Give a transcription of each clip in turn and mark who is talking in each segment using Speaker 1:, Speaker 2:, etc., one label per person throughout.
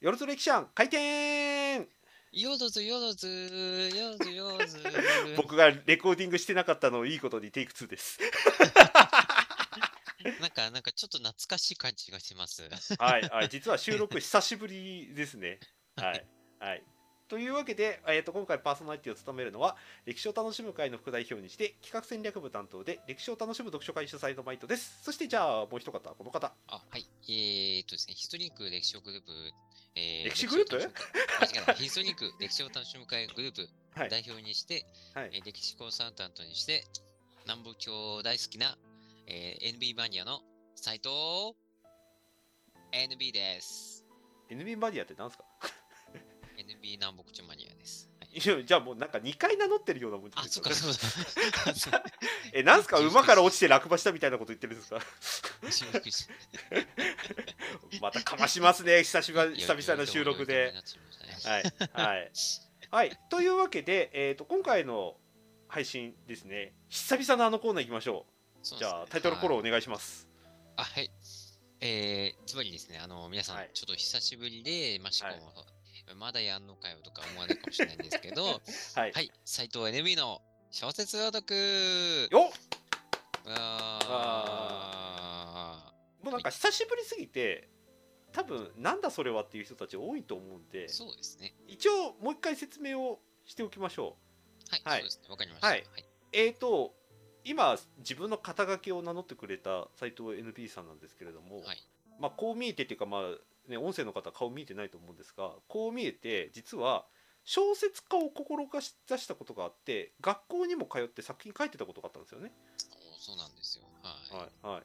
Speaker 1: よろず歴史案開店
Speaker 2: よどずよどずよどずよどず
Speaker 1: 僕がレコーディングしてなかったのをいいことにテイク2です。
Speaker 2: なんかなんかちょっと懐かしい感じがします
Speaker 1: はい、はい、実は収録久しぶりですね。はい。はい。というわけで、えー、と今回パーソナリティを務めるのは歴史を楽しむ会の副代表にして企画戦略部担当で歴史を楽しむ読書会主催のマイトです。そしてじゃあもう一方この方。
Speaker 2: あはいえー、っとですねヒストリック歴史をグループ、えー、
Speaker 1: 歴史グループ？
Speaker 2: ヒストリック歴史を楽しむ会グループ
Speaker 1: はい。
Speaker 2: 代表にして、
Speaker 1: はい
Speaker 2: えー歴史コンサルタントにして南北朝大好きな、えー NB マニアの斉藤 NB です。
Speaker 1: NB マディアって何ですか？
Speaker 2: NB 南北朝マニアです。はい
Speaker 1: じゃあもうなんか2回名乗ってるようなもん
Speaker 2: あ、
Speaker 1: です
Speaker 2: そっか、そうだ。そう
Speaker 1: え、なんすか？馬から落ちて落馬したみたいなこと言ってるんですか？またかましますね、久しぶり久々の収録で。。はい。はい。はい。というわけで、えー、と今回の配信ですね、久々のあのコーナー行きましょう。じゃあ、タイトルコールお願いします。
Speaker 2: あ、はい。えー、つまりですね、あの、皆さん、
Speaker 1: はい
Speaker 2: ちょっと久しぶりで、まあ、しかも、
Speaker 1: はい
Speaker 2: まだやんのかよとか思わないかもしれないんですけど、
Speaker 1: はい。
Speaker 2: はい、斉藤 NB の小説朗読
Speaker 1: よっ
Speaker 2: あ
Speaker 1: もうなんか久しぶりすぎて、多分なんだそれはっていう人たち多いと思うんで
Speaker 2: ー、そうですね。
Speaker 1: 一応もう一回説明をしておきましょう。
Speaker 2: はい、
Speaker 1: はい
Speaker 2: そうですね。わかりました。
Speaker 1: は
Speaker 2: はいい。
Speaker 1: えーと、今、自分の肩書きを名乗ってくれた斉藤 NB さんなんですけれども、
Speaker 2: はい
Speaker 1: まあ、こう見えてっていうか、まあね、音声の方は顔見えてないと思うんですがこう見えて実は小説家を志したことがあって学校にも通って作品書いてたことがあったんですよね。
Speaker 2: おそうなんですよ。はい。
Speaker 1: はいはい、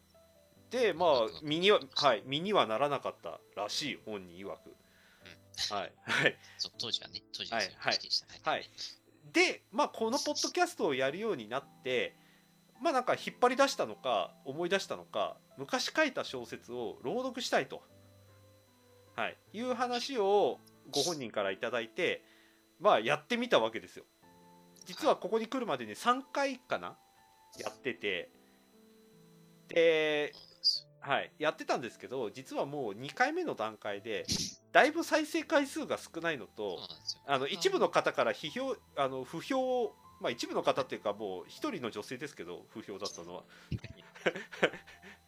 Speaker 1: でまあ身には、はい、身にはならなかったらしい本人曰く。はいはい
Speaker 2: そう当時はね、当時はそういう
Speaker 1: はい
Speaker 2: 時期でした。
Speaker 1: はい、で、まあ、このポッドキャストをやるようになってまあなんか引っ張り出したのか思い出したのか昔書いた小説を朗読したいと、はい、いう話をご本人から頂いてまあやってみたわけですよ。実はここに来るまでに3回かなやってて。で、はい、やってたんですけど実はもう2回目の段階でだいぶ再生回数が少ないのと。あの一部の方から批評あの不評をまあ一部の方っていうかもう一人の女性ですけど不評だったのは。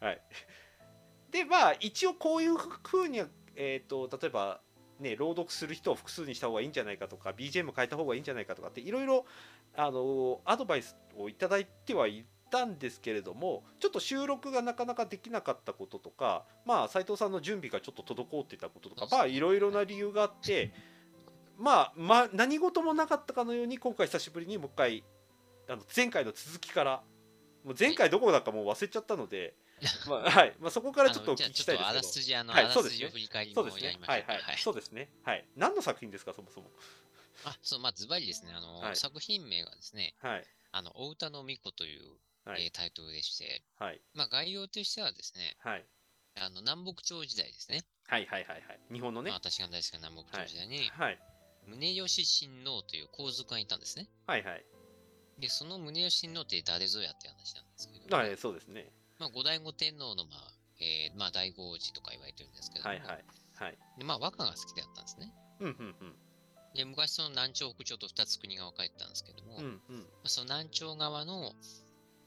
Speaker 1: はい。でまあ一応こういうふうにえっ、と例えばね朗読する人を複数にした方がいいんじゃないかとか BGM 変えた方がいいんじゃないかとかっていろいろあのアドバイスをいただいてはいたんですけれどもちょっと収録がなかなかできなかったこととかまあ斉藤さんの準備がちょっと滞ってたこととかまあいろいろな理由があってまあ、まあ、何事もなかったかのように今回久しぶりにもう一回あの前回の続きからもう前回どこだかもう忘れちゃったので、まあ はい。まあ、そこからちょっとお聞きしたい
Speaker 2: あのじゃあちょっとあら
Speaker 1: です
Speaker 2: すじ、あの、
Speaker 1: はい
Speaker 2: あらすじを振り返りもやりましょう。
Speaker 1: ねはい。はい、そうですね。はい。何の作品ですかそもそも？
Speaker 2: あ、そう、まあ、ズバリですね、あの、
Speaker 1: はい。
Speaker 2: 作品名がですね、
Speaker 1: はい。
Speaker 2: あの、お歌の巫女という、
Speaker 1: はい。
Speaker 2: えータイトルでして、
Speaker 1: はい。
Speaker 2: まあ、概要としてはですね、
Speaker 1: はい。
Speaker 2: あの、南北朝時代ですね。
Speaker 1: はいはいはいはい。日本のね。
Speaker 2: まあ、私が大好きな南北朝時代に、
Speaker 1: はい。
Speaker 2: 宗吉親王という皇族がいたんですね。
Speaker 1: はいはい。
Speaker 2: で、その宗吉親王って誰ぞやって話なんですけど、
Speaker 1: はいそうですね
Speaker 2: まあ、後醍醐天皇の、まあ、えーまあ、第五王子とか言われてるんですけども、
Speaker 1: はいはい。はい。
Speaker 2: でまあ、和歌が好きだったんですね。
Speaker 1: うんうん
Speaker 2: で、昔その南朝北朝と2つ国が分かれてたんですけども、
Speaker 1: うんうん。うん
Speaker 2: まあその南朝側の、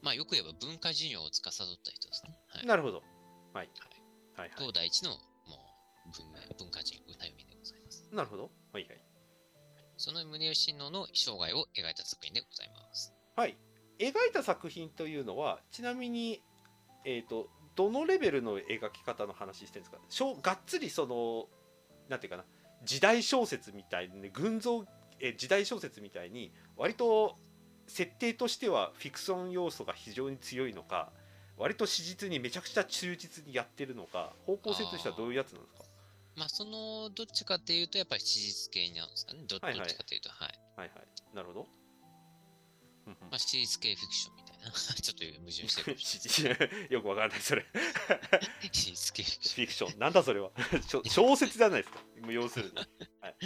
Speaker 2: まあ、よく言えば文化事業を司った人ですね。はい。
Speaker 1: なるほど。はい。はい。は
Speaker 2: 東大一のもう文明文化人、歌読みでございます。
Speaker 1: いなるほど。はいはい。
Speaker 2: その宗吉親王の生涯を描いた作品でございます。
Speaker 1: はい、描いた作品というのはちなみに、えー、とどのレベルの描き方の話してるんですか？しょがっつりそのなんていうかな？時代小説みたいに、ね、群像え時代小説みたいに割と設定としてはフィクション要素が非常に強いのか割と史実にめちゃくちゃ忠実にやってるのか方向性としてはどういうやつなんですか？
Speaker 2: まあ、そのどっちかっていうと、やっぱり史実系になるんですかね？どっちかっていうと、はい。
Speaker 1: はいはい。なるほど。
Speaker 2: まあ、史実系フィクションな。ちょっと矛盾してる
Speaker 1: よくわからないそれ。
Speaker 2: フィクション。
Speaker 1: なんだそれは。小説じゃないですか。要するに。はい、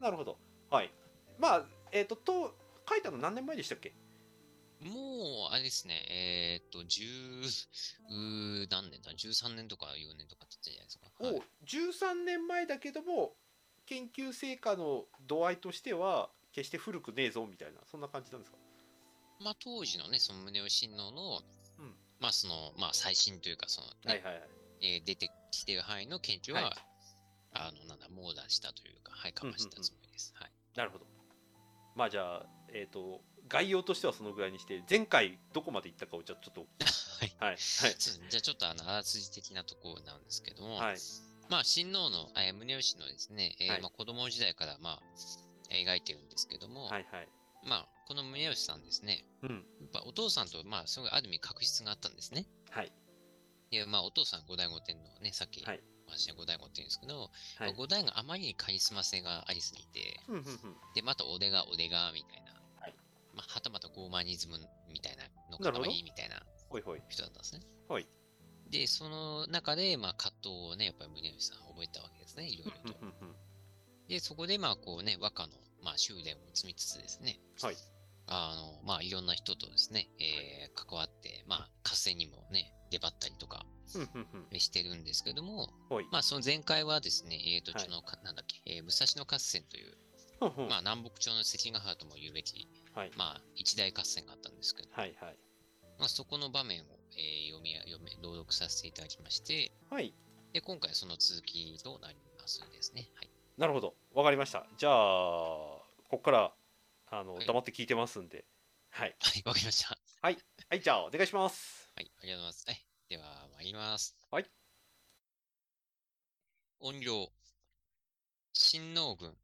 Speaker 1: なるほど。はい。まあ、えっ、と、と、書いたの何年前でしたっけ？
Speaker 2: もう、あれですね、えーっと、十、何年だ、13年とか4年とか経ったじゃないですか。はい
Speaker 1: お13年前だけども研究成果の度合いとしては決して古くねえぞみたいなそんな感じなんですか？
Speaker 2: まあ、当時のね、その宗吉親王の、
Speaker 1: うん。
Speaker 2: まあ、その、まあ、最新というか、その、ね
Speaker 1: はいはいはい。
Speaker 2: えー出てきてる範囲の研究は、
Speaker 1: はい。
Speaker 2: あの、なんだ、網羅したというか、はい、かましたつもりです。はい。
Speaker 1: なるほど。まあじゃあえっ、と概要としてはそのぐらいにして前回どこまで行ったかをじゃあちょっと
Speaker 2: はい。
Speaker 1: はいはい。
Speaker 2: じゃあ、ちょっと、あの、あらすじ的なところなんですけども、
Speaker 1: はい。
Speaker 2: まあ、親王の、えー宗吉のですね、えー
Speaker 1: はい。
Speaker 2: まあ、子供時代から、まあ、描いてるんですけども、
Speaker 1: はいはい
Speaker 2: まあ、この宗吉さんですね、
Speaker 1: うん。
Speaker 2: やっぱお父さんと、まあ、すごいある意味確執があったんですね。
Speaker 1: はい。
Speaker 2: で、まあ、お父さん五代五天皇ね、さっき、
Speaker 1: はい。
Speaker 2: 私は五代五って言うんですけど、
Speaker 1: はい。
Speaker 2: 五代があまりにカリスマ性がありすぎて、
Speaker 1: うんうんうん。
Speaker 2: で、また俺が俺が、みたいな、
Speaker 1: はい。
Speaker 2: まあ、はたまたゴーマニズムみたいなの塊みたいな人だったんですね。
Speaker 1: はい
Speaker 2: で、その中で、まあ、葛藤をね、やっぱり宗吉さん覚えたわけですね、いろいろと。
Speaker 1: うんうんうん。
Speaker 2: で、そこで、まあ、こうね、和歌の、まあ、修練を積みつつですね、
Speaker 1: はい。
Speaker 2: あの、まあ、いろんな人とですね、えー関わって、まあ、合戦にもね、出張ったりとかしてるんですけども、
Speaker 1: ほい。
Speaker 2: まあ、その前回はですね、えっ、と、
Speaker 1: はい。
Speaker 2: その、かなんだっけ、えー武蔵野合戦という、まあ、南北朝の関ヶ原とも言うべき、
Speaker 1: はい。
Speaker 2: まあ、一大合戦があったんですけど、
Speaker 1: はいはい。
Speaker 2: まあ、そこの場面を、えー読み、読め、朗読させていただきまして、
Speaker 1: はい。
Speaker 2: で、今回その続きとなりますですね。はい。
Speaker 1: なるほど。わかりました。じゃあここからあの
Speaker 2: はい
Speaker 1: 黙って聞いてますんではい
Speaker 2: はい、わかりました。
Speaker 1: はいじゃあお願いします
Speaker 2: はい、ありがとうございます。はい、では、参ります。
Speaker 1: はい。
Speaker 2: 音量。新農軍。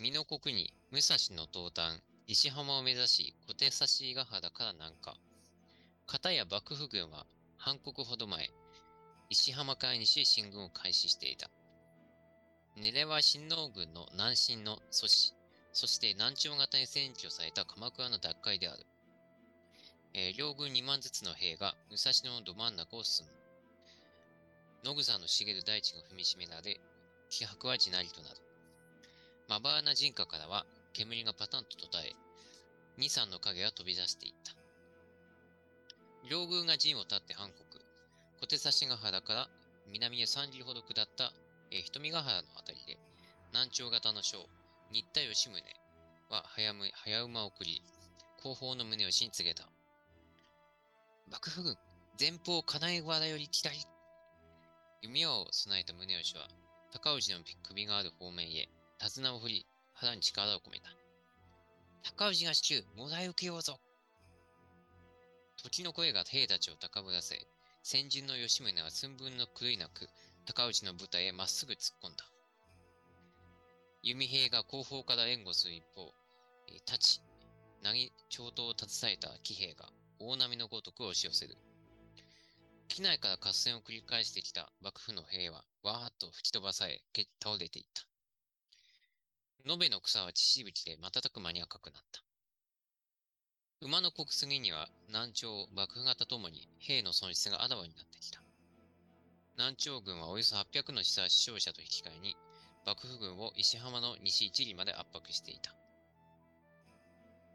Speaker 2: 美濃国に武蔵の東端、石浜を目指し、小手差しヶ原から南下。片や幕府軍は半国ほど前、石浜から西へ進軍を開始していた。狙いは新農軍の南進の阻止、そして南朝型に占拠された鎌倉の奪回である。えー両軍2万ずつの兵が武蔵野のど真ん中を進む。野草の茂る大地が踏みしめられ、気迫は地鳴りとなる。まばらな人家からは煙がパタンと途絶え、二三の影が飛び出していった。両軍が陣を立って半国、小手差しヶ原から南へ3里ほど下った、えー瞳ヶ原のあたりで、南朝型の将、新田義宗は早む早馬を送り、後方の宗吉に告げた。幕府軍、前方金井原より来たり。弓矢を備えた宗吉は、高氏の首がある方面へ、手綱を振り、腹に力を込めた。高氏が至急、もらい受けようぞ。時の声が兵たちを高ぶらせ、先人の吉宗は寸分の狂いなく、高氏の部隊へまっすぐ突っ込んだ。弓兵が後方から援護する一方、えー太刀、投げ、長刀を携えた騎兵が大波のごとく押し寄せる。機内から合戦を繰り返してきた幕府の兵は、わーっと吹き飛ばされ、け倒れていった。延べの草は血しぶきで瞬く間に赤くなった。馬の国杉には南朝、幕府型ともに兵の損失があらわになってきた。南朝軍はおよそ800の死者死傷者と引き換えに、幕府軍を石浜の西一里まで圧迫していた。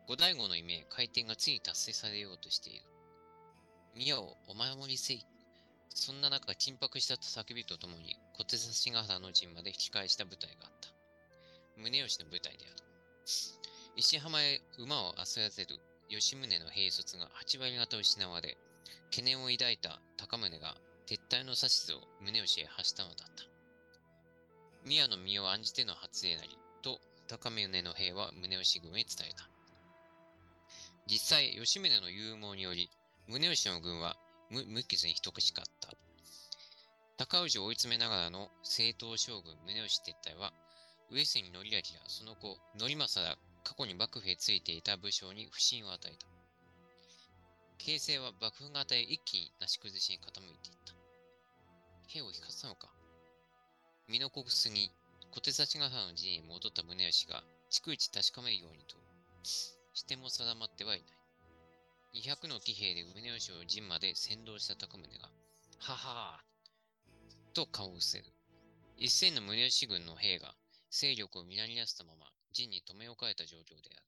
Speaker 2: 五醍醐の夢、回転がついに達成されようとしている。宮をお守りせい。そんな中、緊迫した叫びとともに、小手差しヶ原の陣まで引き返した部隊があった。宗吉の部隊である。石浜へ馬を焦らせる吉宗の兵卒が8割方失われ、懸念を抱いた高宗が撤退の指図を宗吉へ発したのだった。宮の身を案じての発令なり、と高宗の兵は宗吉軍へ伝えた。実際、吉宗の勇猛により、宗吉の軍は無無傷に一口かった。高氏を追い詰めながらの正統将軍宗吉撤退は、上杉則明やその子、則政ら過去に幕府へついていた武将に不信を与えた。形勢は幕府型へ一気になし崩しに傾いていった。兵を引かせたのか美濃国杉、小手差しヶ原の陣へ戻った宗吉が、逐一確かめるようにと、しても定まってはいない。200の騎兵で宗吉を陣まで先導した高宗が、ははーと顔を伏せる。一斉の宗吉軍の兵が勢力を乱り出したまま陣に留め置かれた状況である。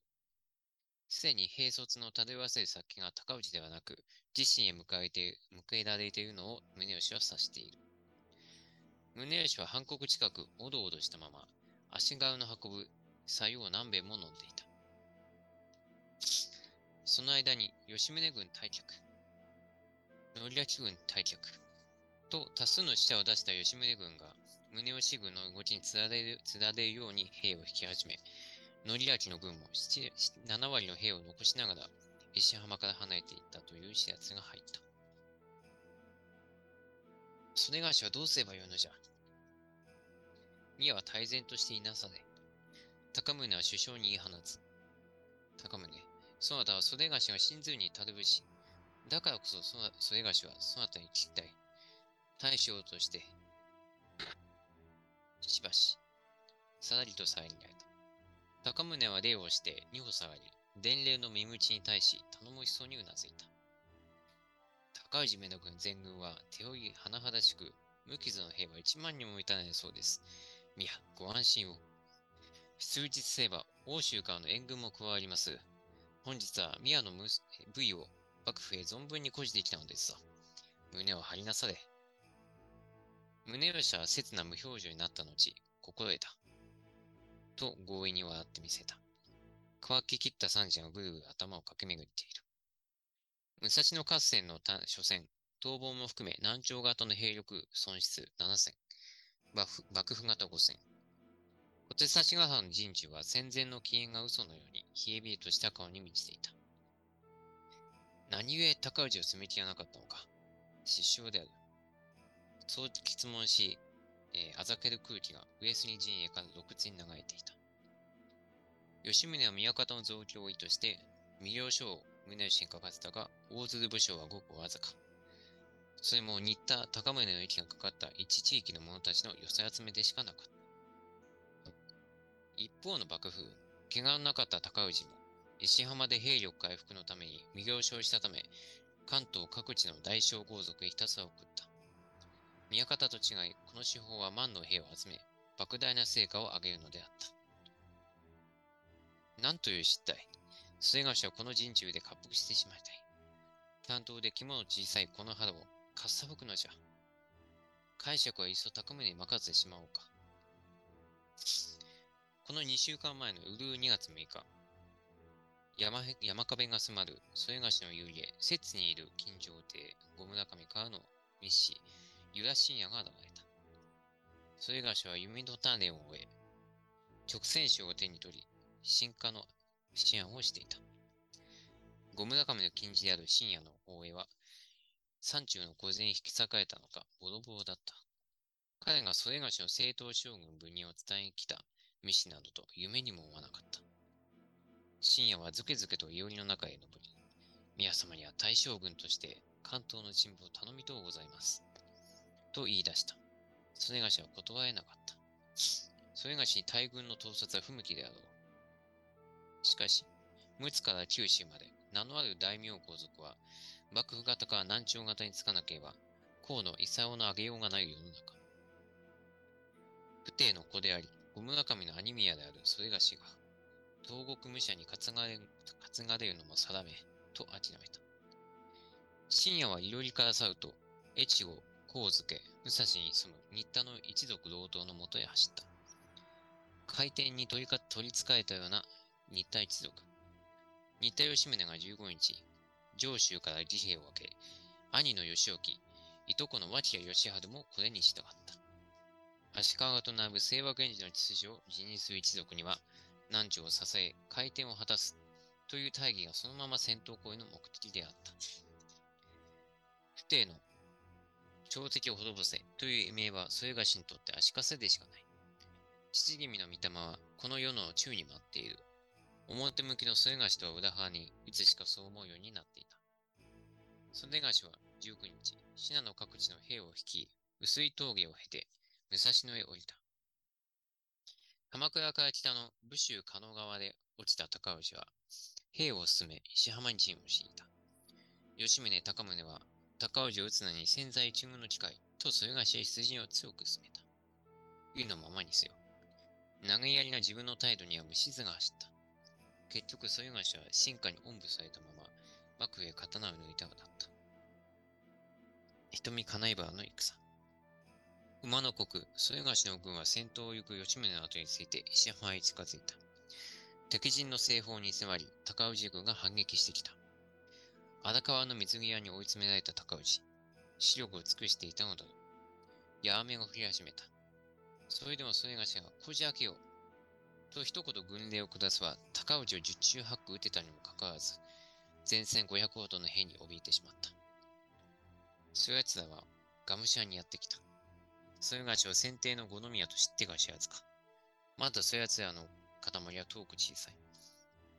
Speaker 2: すでに兵卒の漂わせる先が高氏ではなく、自身へ迎えて迎えられているのを宗吉は指している。宗吉は半国近くおどおどしたまま、足軽の運ぶ作用何べんも飲んでいた。その間に吉宗軍退却、乗垣軍退却と多数の死者を出した吉宗軍が宗吉軍の動きにつられるつられるように兵を引き始め、乗垣の軍も7 7割の兵を残しながら石浜から離れていったという知らせが入った。袖ヶ氏はどうすればよいのじゃ宮は大然としていなされ、高宗は首相に言い放つ。高宗、そなたは袖ヶ氏が真髄にたるし、だからこそそ袖ヶ氏はそなたに聞きたい。大将として、しばし、さらりと騒ぎられた。高宗は礼をして二歩下がり、伝令の身内に対し頼もしそうにうなずいた。高氏目の軍全軍は手負い甚だしく、無傷の兵は一万人も満たないそうです。宮、ご安心を。数日すれば、欧州からの援軍も加わります。本日は宮の部位を幕府へ存分に誇示できたのですぞ。胸を張りなされ。宗吉は切な無表情になった後、心得た。と強引に笑ってみせた。乾ききった三者がぐるぐる頭を駆け巡っている。武蔵野合戦の初戦、逃亡も含め南朝型の兵力損失7戦、幕府型5戦。小手差しヶ原の陣地は戦前の機嫌が嘘のように冷え冷えとした顔に満ちていた。何故高氏を攻めきらなかったのか。失笑である。そう質問し、えー、あざける空気が上杉陣営から露骨に流れていた。吉宗は宮方の増強を意図して、未了書を宗吉に書かせたが、大鶴武将はごくわずか。それも新田高宗の息がかかった一地域の者たちの寄せ集めでしかなかった。一方の幕府、怪我のなかった高氏も、石浜で兵力回復のために未了承したため、関東各地の大小豪族へひたすら送った。宮方と違い、この手法は万の兵を集め、莫大な成果を上げるのであった。なんという失態。末頭はこの陣中で滑腹してしまいたい。担当で肝の小さいこの腹をかっさぶくのじゃ。解釈はいっそ高宗に任せてしまおうか。この2週間前のうるう2月6日、山山壁が迫る添頭の遊戯へ、摂にいる金城亭、五村上からの密使、ユダ深夜が現れた。添頭は弓の種を終え、直線紙を手に取り、進化の思案をしていた。ゴム仲間の禁じである深夜の大江は、山中の小銭に引き裂かれたのか、ボロボロだった。彼が添頭の正当将軍分任を伝えに来た密使などと夢にも思わなかった。深夜はずけずけといおりの中へ登り、宮様には大将軍として関東の沈没を頼みとうございます。と言い出した。それがしは断れなかった。それがしに大軍の盗撮は不向きであろう。しかし、陸奥から九州まで名のある大名皇族は、幕府型か南朝型につかなければ、河野勲の上げようがない世の中。不定の子であり、五村上の兄宮であるそれがしが、東国武者に担がれ担がれるのも定め、と諦めた。深夜はいろりから去ると、越後、神津武蔵に住む新田の一族同等のもとへ走った。回転に取りか取りつかれたような新田一族。新田義宗が15日、上州から義兵を分け、兄の義興、いとこの脇谷義治もこれに従った。足利と並ぶ清和源氏の秩序を辞任する一族には、南朝を支え、回転を果たすという大義がそのまま戦闘行為の目的であった。不定の朝敵を滅ぼせという意味はそれがしにとって足かせでしかない。父君の御霊はこの世の宙に舞っている。表向きの末頭とは裏腹にいつしかそう思うようになっていた。袖頭は19日、信濃各地の兵を率い、薄い峠を経て、武蔵野へ降りた。鎌倉から北の武州加納川で落ちた高氏は、兵を進め石浜に陣を敷いた。吉宗高宗は、高氏を撃つのに潜在一軍の機会とそれがし出陣を強く進めた。言うのままにせよ。投げやりな自分の態度には虫図が走った。結局、添賀氏は進化におんぶされたまま、幕府へ刀を抜いたのだった。瞳金井原の戦。馬の国、添賀氏の軍は戦闘を行く吉宗の後について石浜へ近づいた。敵陣の西方に迫り、高氏軍が反撃してきた。荒川の水際に追い詰められた高氏。視力を尽くしていたのだ。や雨が降り始めた。それでも添賀氏がこじ開けよう。と一言軍令を下すは、高氏を十中八九撃てたにもかかわらず、前線500ほどの兵に怯えてしまった。そやつらは、ガムシャンにやってきた。添賀氏を先帝の五宮と知ってが知らずか。まだそやつらの塊は遠く小さい。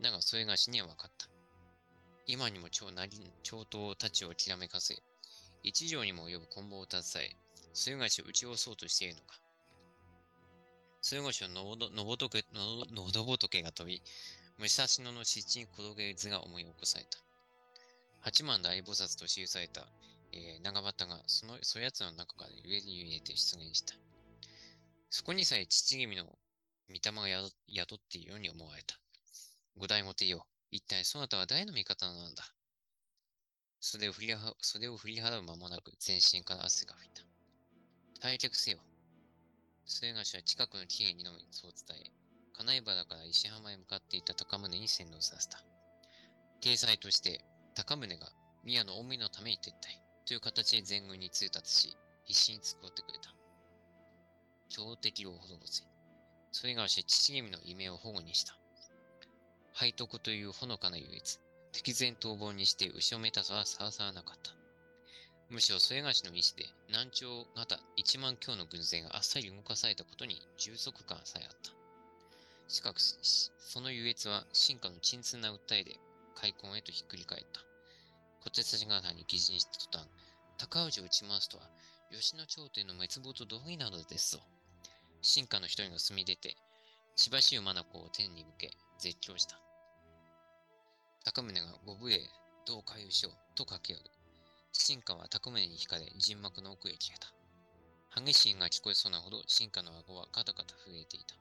Speaker 2: だが、添賀氏には分かった。今にも超なり超党たちをきらめかせ、一条にも及ぶ棍棒を携え、末吉を打ち押そうとしているのか。末吉ののぼどのぼとけののどぼとけが飛び、武蔵野の湿地に転げ図が思い起こされた。八幡大菩薩と記された、えー、長旗がそのそやつの中から上に見えて出現した。そこにさえ父君の御霊が宿宿っているように思われた。五代ごてよ、一体そなたは誰の味方なんだ袖を振りは袖を振り払う間もなく全身から汗が吹いた。退却せよ。末頭は近くの木々にのみそう伝え、金井原から石浜へ向かっていた高宗に先導させた。体裁として、高宗が宮の思いのために撤退という形で全軍に通達し、必死に使ってくれた。強敵を滅ぼせ。それがし父君の夢を保護にした。背徳というほのかな優越、敵前逃亡にして後ろめたさはさらさらなかった。むしろ添賀氏の意志で南朝型1万強の軍勢があっさり動かされたことに充足感さえあった。しかし、その優越は進化の鎮痛な訴えで開墾へとひっくり返った。小手差し方に擬人した途端、高氏を打ち回すとは、吉野朝廷の滅亡と同意なのですぞ。進化の一人が住み出て、しばし馬の子を天に向け、絶叫した。高宗がご武衛、どう回遊しよう、と駆け寄る。進化は高宗に惹かれ、陣幕の奥へ消えた。激しいが聞こえそうなほど、進化の顎はカタカタ震えていた。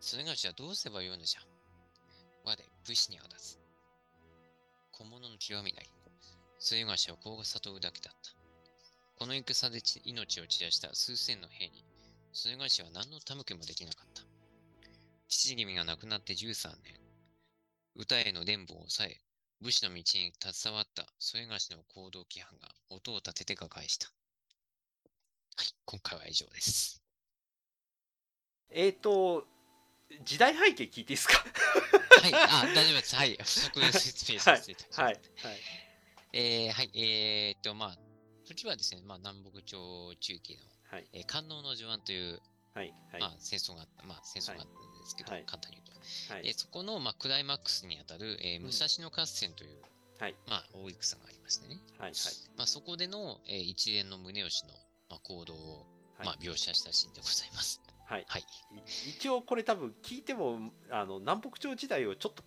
Speaker 2: それがしはどうすればよいのじゃ？我、武士にあらず。小物の極みなり。それがしはこうが悟るだけだった。この戦で命を散らした数千の兵に、それがしは何の手向けもできなかった。父君が亡くなって13年。歌への伝聞を抑え、武士の道に携わった添賀氏の行動規範が音を立てて瓦解した。はい、今回は以上です。
Speaker 1: えっ、ー、と時代背景聞いていいですか？
Speaker 2: はい、あ、大丈夫です。はい、不足で説明させていただきます。
Speaker 1: はいはい
Speaker 2: えー、はい、えー、っと、まあ、時はですね、まあ、南北朝中期の、
Speaker 1: はい
Speaker 2: えー、観音の序盤という、
Speaker 1: はいはい
Speaker 2: まあ、戦争があった、まあ、戦争があったんですけど、
Speaker 1: はい
Speaker 2: 簡単に。
Speaker 1: はい
Speaker 2: えーそこの、まあ、クライマックスにあたる、えー
Speaker 1: ん
Speaker 2: 武蔵野合戦という、
Speaker 1: はい
Speaker 2: まあ、大戦がありましてね。
Speaker 1: はい
Speaker 2: まあ、そこでの、えー一連の宗吉の、まあ、行動を、
Speaker 1: はい
Speaker 2: まあ、描写したシーンでございます。
Speaker 1: はい
Speaker 2: はい。
Speaker 1: い一応これ多分聞いてもあの南北朝時代をちょっと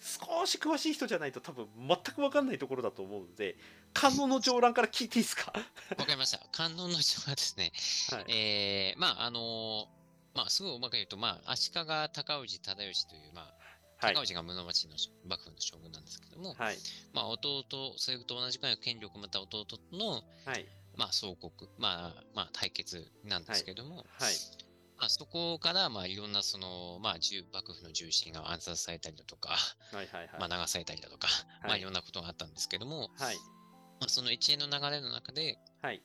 Speaker 1: 少し詳しい人じゃないと多分全く分かんないところだと思うので観音の上覧から聞いていいですか？
Speaker 2: わかりました。観音の序はですね、
Speaker 1: はい
Speaker 2: えー、まあ、あのーまあ、すごい細かく言うと、まあ、足利高氏忠義という、まあ、
Speaker 1: はい。
Speaker 2: 高氏が室町の幕府の将軍なんですけども、
Speaker 1: はい。
Speaker 2: まあ、弟、それと同じくらいの権力を持った弟の、
Speaker 1: はい。
Speaker 2: まあ、総国、まあ、まあ、対決なんですけども、
Speaker 1: はい。
Speaker 2: まあ、そこから、まあ、いろんな、その、まあ、重幕府の重臣が暗殺されたりだとか、
Speaker 1: はいはいはい。
Speaker 2: まあ、流されたりだとか、まあ、いろんなことがあったんですけども、
Speaker 1: はい。
Speaker 2: まあ、その一連の流れの中で、
Speaker 1: はい。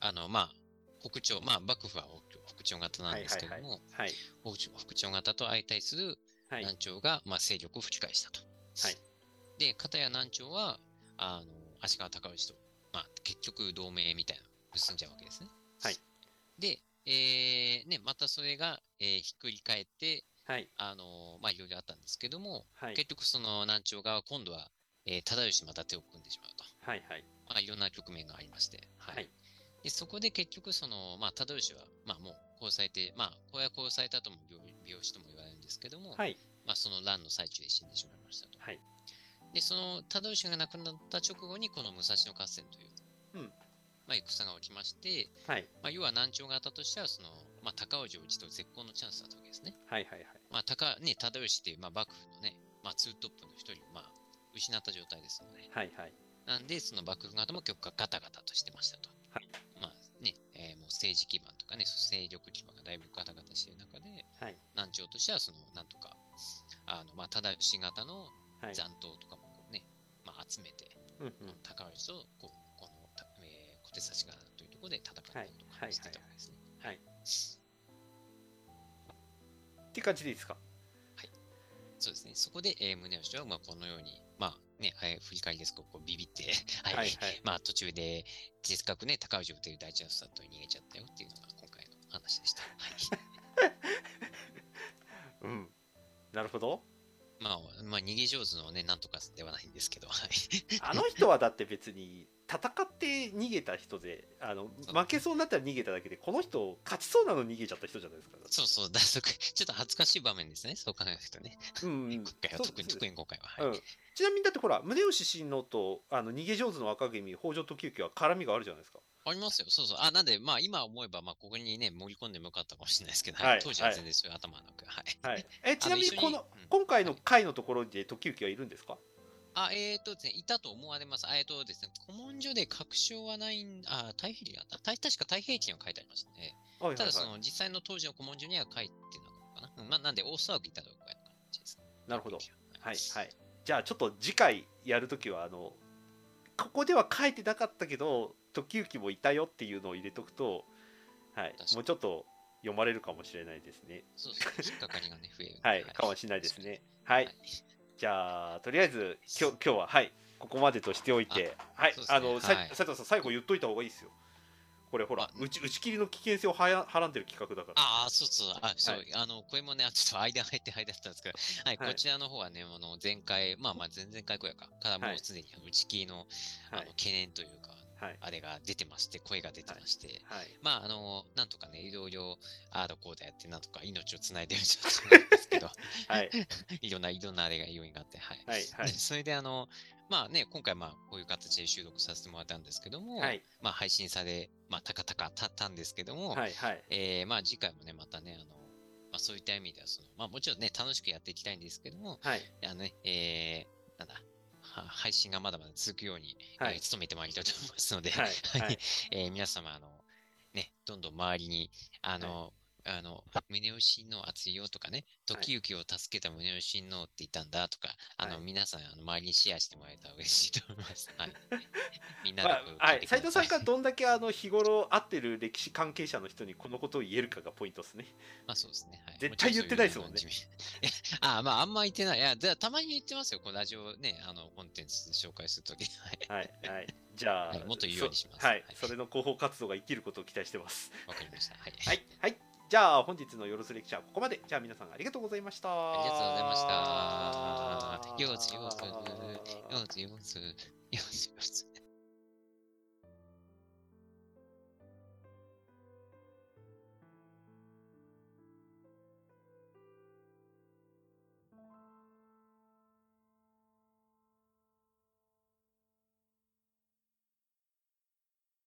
Speaker 2: あの、まあ、北朝、まあ、幕府は北朝型なんですけども、
Speaker 1: はい
Speaker 2: 北朝型と相対する
Speaker 1: はい
Speaker 2: 南朝が、まあ、勢力を吹き返したと。
Speaker 1: はい
Speaker 2: で、片や南朝は、あの、足利尊氏と、まあ、結局同盟みたいなのを結んじゃうわけですね。
Speaker 1: はい
Speaker 2: で、えーね、またそれが、えーひっくり返って、
Speaker 1: はい
Speaker 2: あのまあ、いろいろあったんですけども、
Speaker 1: はい
Speaker 2: 結局その南朝側は今度は、えー、忠義また手を組んでしまうと。
Speaker 1: はいはい
Speaker 2: まあ、いろんな局面がありまして。はい。
Speaker 1: はい
Speaker 2: で、そこで結局、その、まあ、忠義は、まあ、もう殺されて、まあ、これされたとも病病死とも言われるんですけども、
Speaker 1: はい。
Speaker 2: まあ、その乱の最中で死んでしまいましたと。
Speaker 1: はい。
Speaker 2: で、その忠義が亡くなった直後に、この武蔵野合戦という、
Speaker 1: うん。
Speaker 2: ままあ、戦が起きまして、
Speaker 1: はい。
Speaker 2: まあ、要は南朝型としては、その、まあ、高氏を討ち取る絶好のチャンスだったわけですね。
Speaker 1: はいはいはい。
Speaker 2: まあ、高、ね、忠義っていう、まあ、幕府のね、まあ、ツートップの一人を、まあ、失った状態ですので、
Speaker 1: はいはい。
Speaker 2: なんで、その幕府型も結構ガタガタとしてましたと。政治基盤とかね、勢力基盤がだいぶガタガタしている中で、
Speaker 1: はい。
Speaker 2: 南朝としては、その、なんとか、あの、まあ、忠義型の
Speaker 1: はい。
Speaker 2: 残党とかもこうね、まあ、集めて、
Speaker 1: うんうん。
Speaker 2: 高氏とこうこの、たえー小手差し型というところで戦って
Speaker 1: はい
Speaker 2: いくとかしてたわけですね。
Speaker 1: はいって感じでいいですか？
Speaker 2: そうですね。そこで、えー、宗義は、まあ、このように、まあね、えー振り返りです。こうこうビビって、はい、
Speaker 1: はいはい。
Speaker 2: まあ途中で、せっかくね、高氏を撃てる第一ャンスだと逃げちゃったよっていうのが今回の話でした。はい。
Speaker 1: うん。なるほど
Speaker 2: まあ、まあ、逃げ上手のね、なんとかではないんですけど、はい。
Speaker 1: あの人はだって別に戦って逃げた人であの負けそうになったら逃げただけでこの人勝ちそうなのに逃げちゃった人じゃないですか
Speaker 2: そうそう、だそこちょっと恥ずかしい場面ですね、そう考えるとね。
Speaker 1: うんうん
Speaker 2: 特に、特に今回は。はい。
Speaker 1: うん、ちなみにだってほら宗吉親王とあの逃げ上手の赤君北条時行は絡みがあるじゃないですか
Speaker 2: ありますよ。そうそう。あ、なんで、まあ今思えば、まあここにね、盛り込んでもよかったかもしれないですけど、
Speaker 1: はい
Speaker 2: 当時は全然そういう頭はなく、はい。
Speaker 1: はい えちなみにこの
Speaker 2: うん
Speaker 1: 今回の回のところで時行はいるんですか？
Speaker 2: あ、えーとですね、いたと思われます。あえーとですね、古文書で確証はないん、あ、太平記があった。た確か太平記には書いてありましたね。
Speaker 1: はいはい
Speaker 2: ただ、そ
Speaker 1: は
Speaker 2: の実際の当時の古文書には書いてなかったかな。うんまあ、なんで、大騒ぎいたとかいう感じです。
Speaker 1: いなるほど
Speaker 2: は
Speaker 1: はいはいじゃあちょっと次回やるときはあのここでは書いてなかったけど時行もいたよっていうのを入れとくとはいもうちょっと読まれるかもしれないですね。
Speaker 2: そうそう、引っかかりがね、増える。
Speaker 1: はい、かもしれないですね。はい、じゃあとりあえず今日今日ははい。ここまでとしておいて、はい、
Speaker 2: ね。
Speaker 1: あのさ
Speaker 2: はい。
Speaker 1: 斉藤さん最後言っといた方がいいですよ。これほら
Speaker 2: あ
Speaker 1: 打ち打ち切りの危険性をはやはらんでる企画だから。
Speaker 2: ああ、そうそう、あ、そう、
Speaker 1: はい。
Speaker 2: あの、これもね、あちょっと間入って入ってたんですけど、はい、
Speaker 1: はい。
Speaker 2: こちらの方はね、あの、前回、まあまあ、前々回くらいか、からも
Speaker 1: はい。
Speaker 2: うすでに打ち切りの、あ
Speaker 1: はい。
Speaker 2: の懸念というか、
Speaker 1: はい
Speaker 2: あれが出てまして、声が出てまして、
Speaker 1: はい。
Speaker 2: まあ、あの、なんとかね、いろいろ、ああだこうだやって、なんとか命をつないでる状態なんですけど、
Speaker 1: はい。
Speaker 2: いろんな、いろんなあれが要因があって、はい。
Speaker 1: はいはい。
Speaker 2: で それで、あの、まあね、今回、まあ、こういう形で収録させてもらったんですけども、
Speaker 1: はい。
Speaker 2: まあ、配信され、まあ、たかたかたったんですけども、
Speaker 1: はいはい。
Speaker 2: えーまあ、次回もね、またね、あの、まあ、そういった意味では、その、まあ、もちろんね、楽しくやっていきたいんですけども、
Speaker 1: はい。
Speaker 2: あのね、えー、なんだ、は配信がまだまだ続くように、
Speaker 1: はい。
Speaker 2: えー努めてまいりたいと思いますので、
Speaker 1: はい。はい。
Speaker 2: えー皆様、あの、ね、どんどん周りに、あの、あの、宗吉の熱いよとかね、時行を助けた宗吉のって言ったんだとか、あの、
Speaker 1: はい
Speaker 2: 皆さん、あの周りにシェアしてもらえたら嬉しいと思います。はい。みんな
Speaker 1: ま
Speaker 2: でこう
Speaker 1: あ、はい、斉藤さんがどんだけあの日頃会ってる歴史関係者の人にこのことを言えるかがポイントですね。
Speaker 2: まあそうですね。はい、
Speaker 1: 絶対言ってないですもんね
Speaker 2: ちろそういうのは地味いやあまああんま言ってない。いや、でたまに言ってますよ。このラジオね、あの、コンテンツ紹介するとき。はい。
Speaker 1: はいはい。じゃあ、
Speaker 2: はいもっと言うようにします
Speaker 1: そはい
Speaker 2: はい、
Speaker 1: それの広報活動が生きることを期待してます。
Speaker 2: わかりました。はい。
Speaker 1: はい、はい、じゃあ本日のよろずレクチャーここまで。じゃあ皆さんありがとうございました。
Speaker 2: ありがとうございました。よーずよーず、よーずよーず、よーずよーず。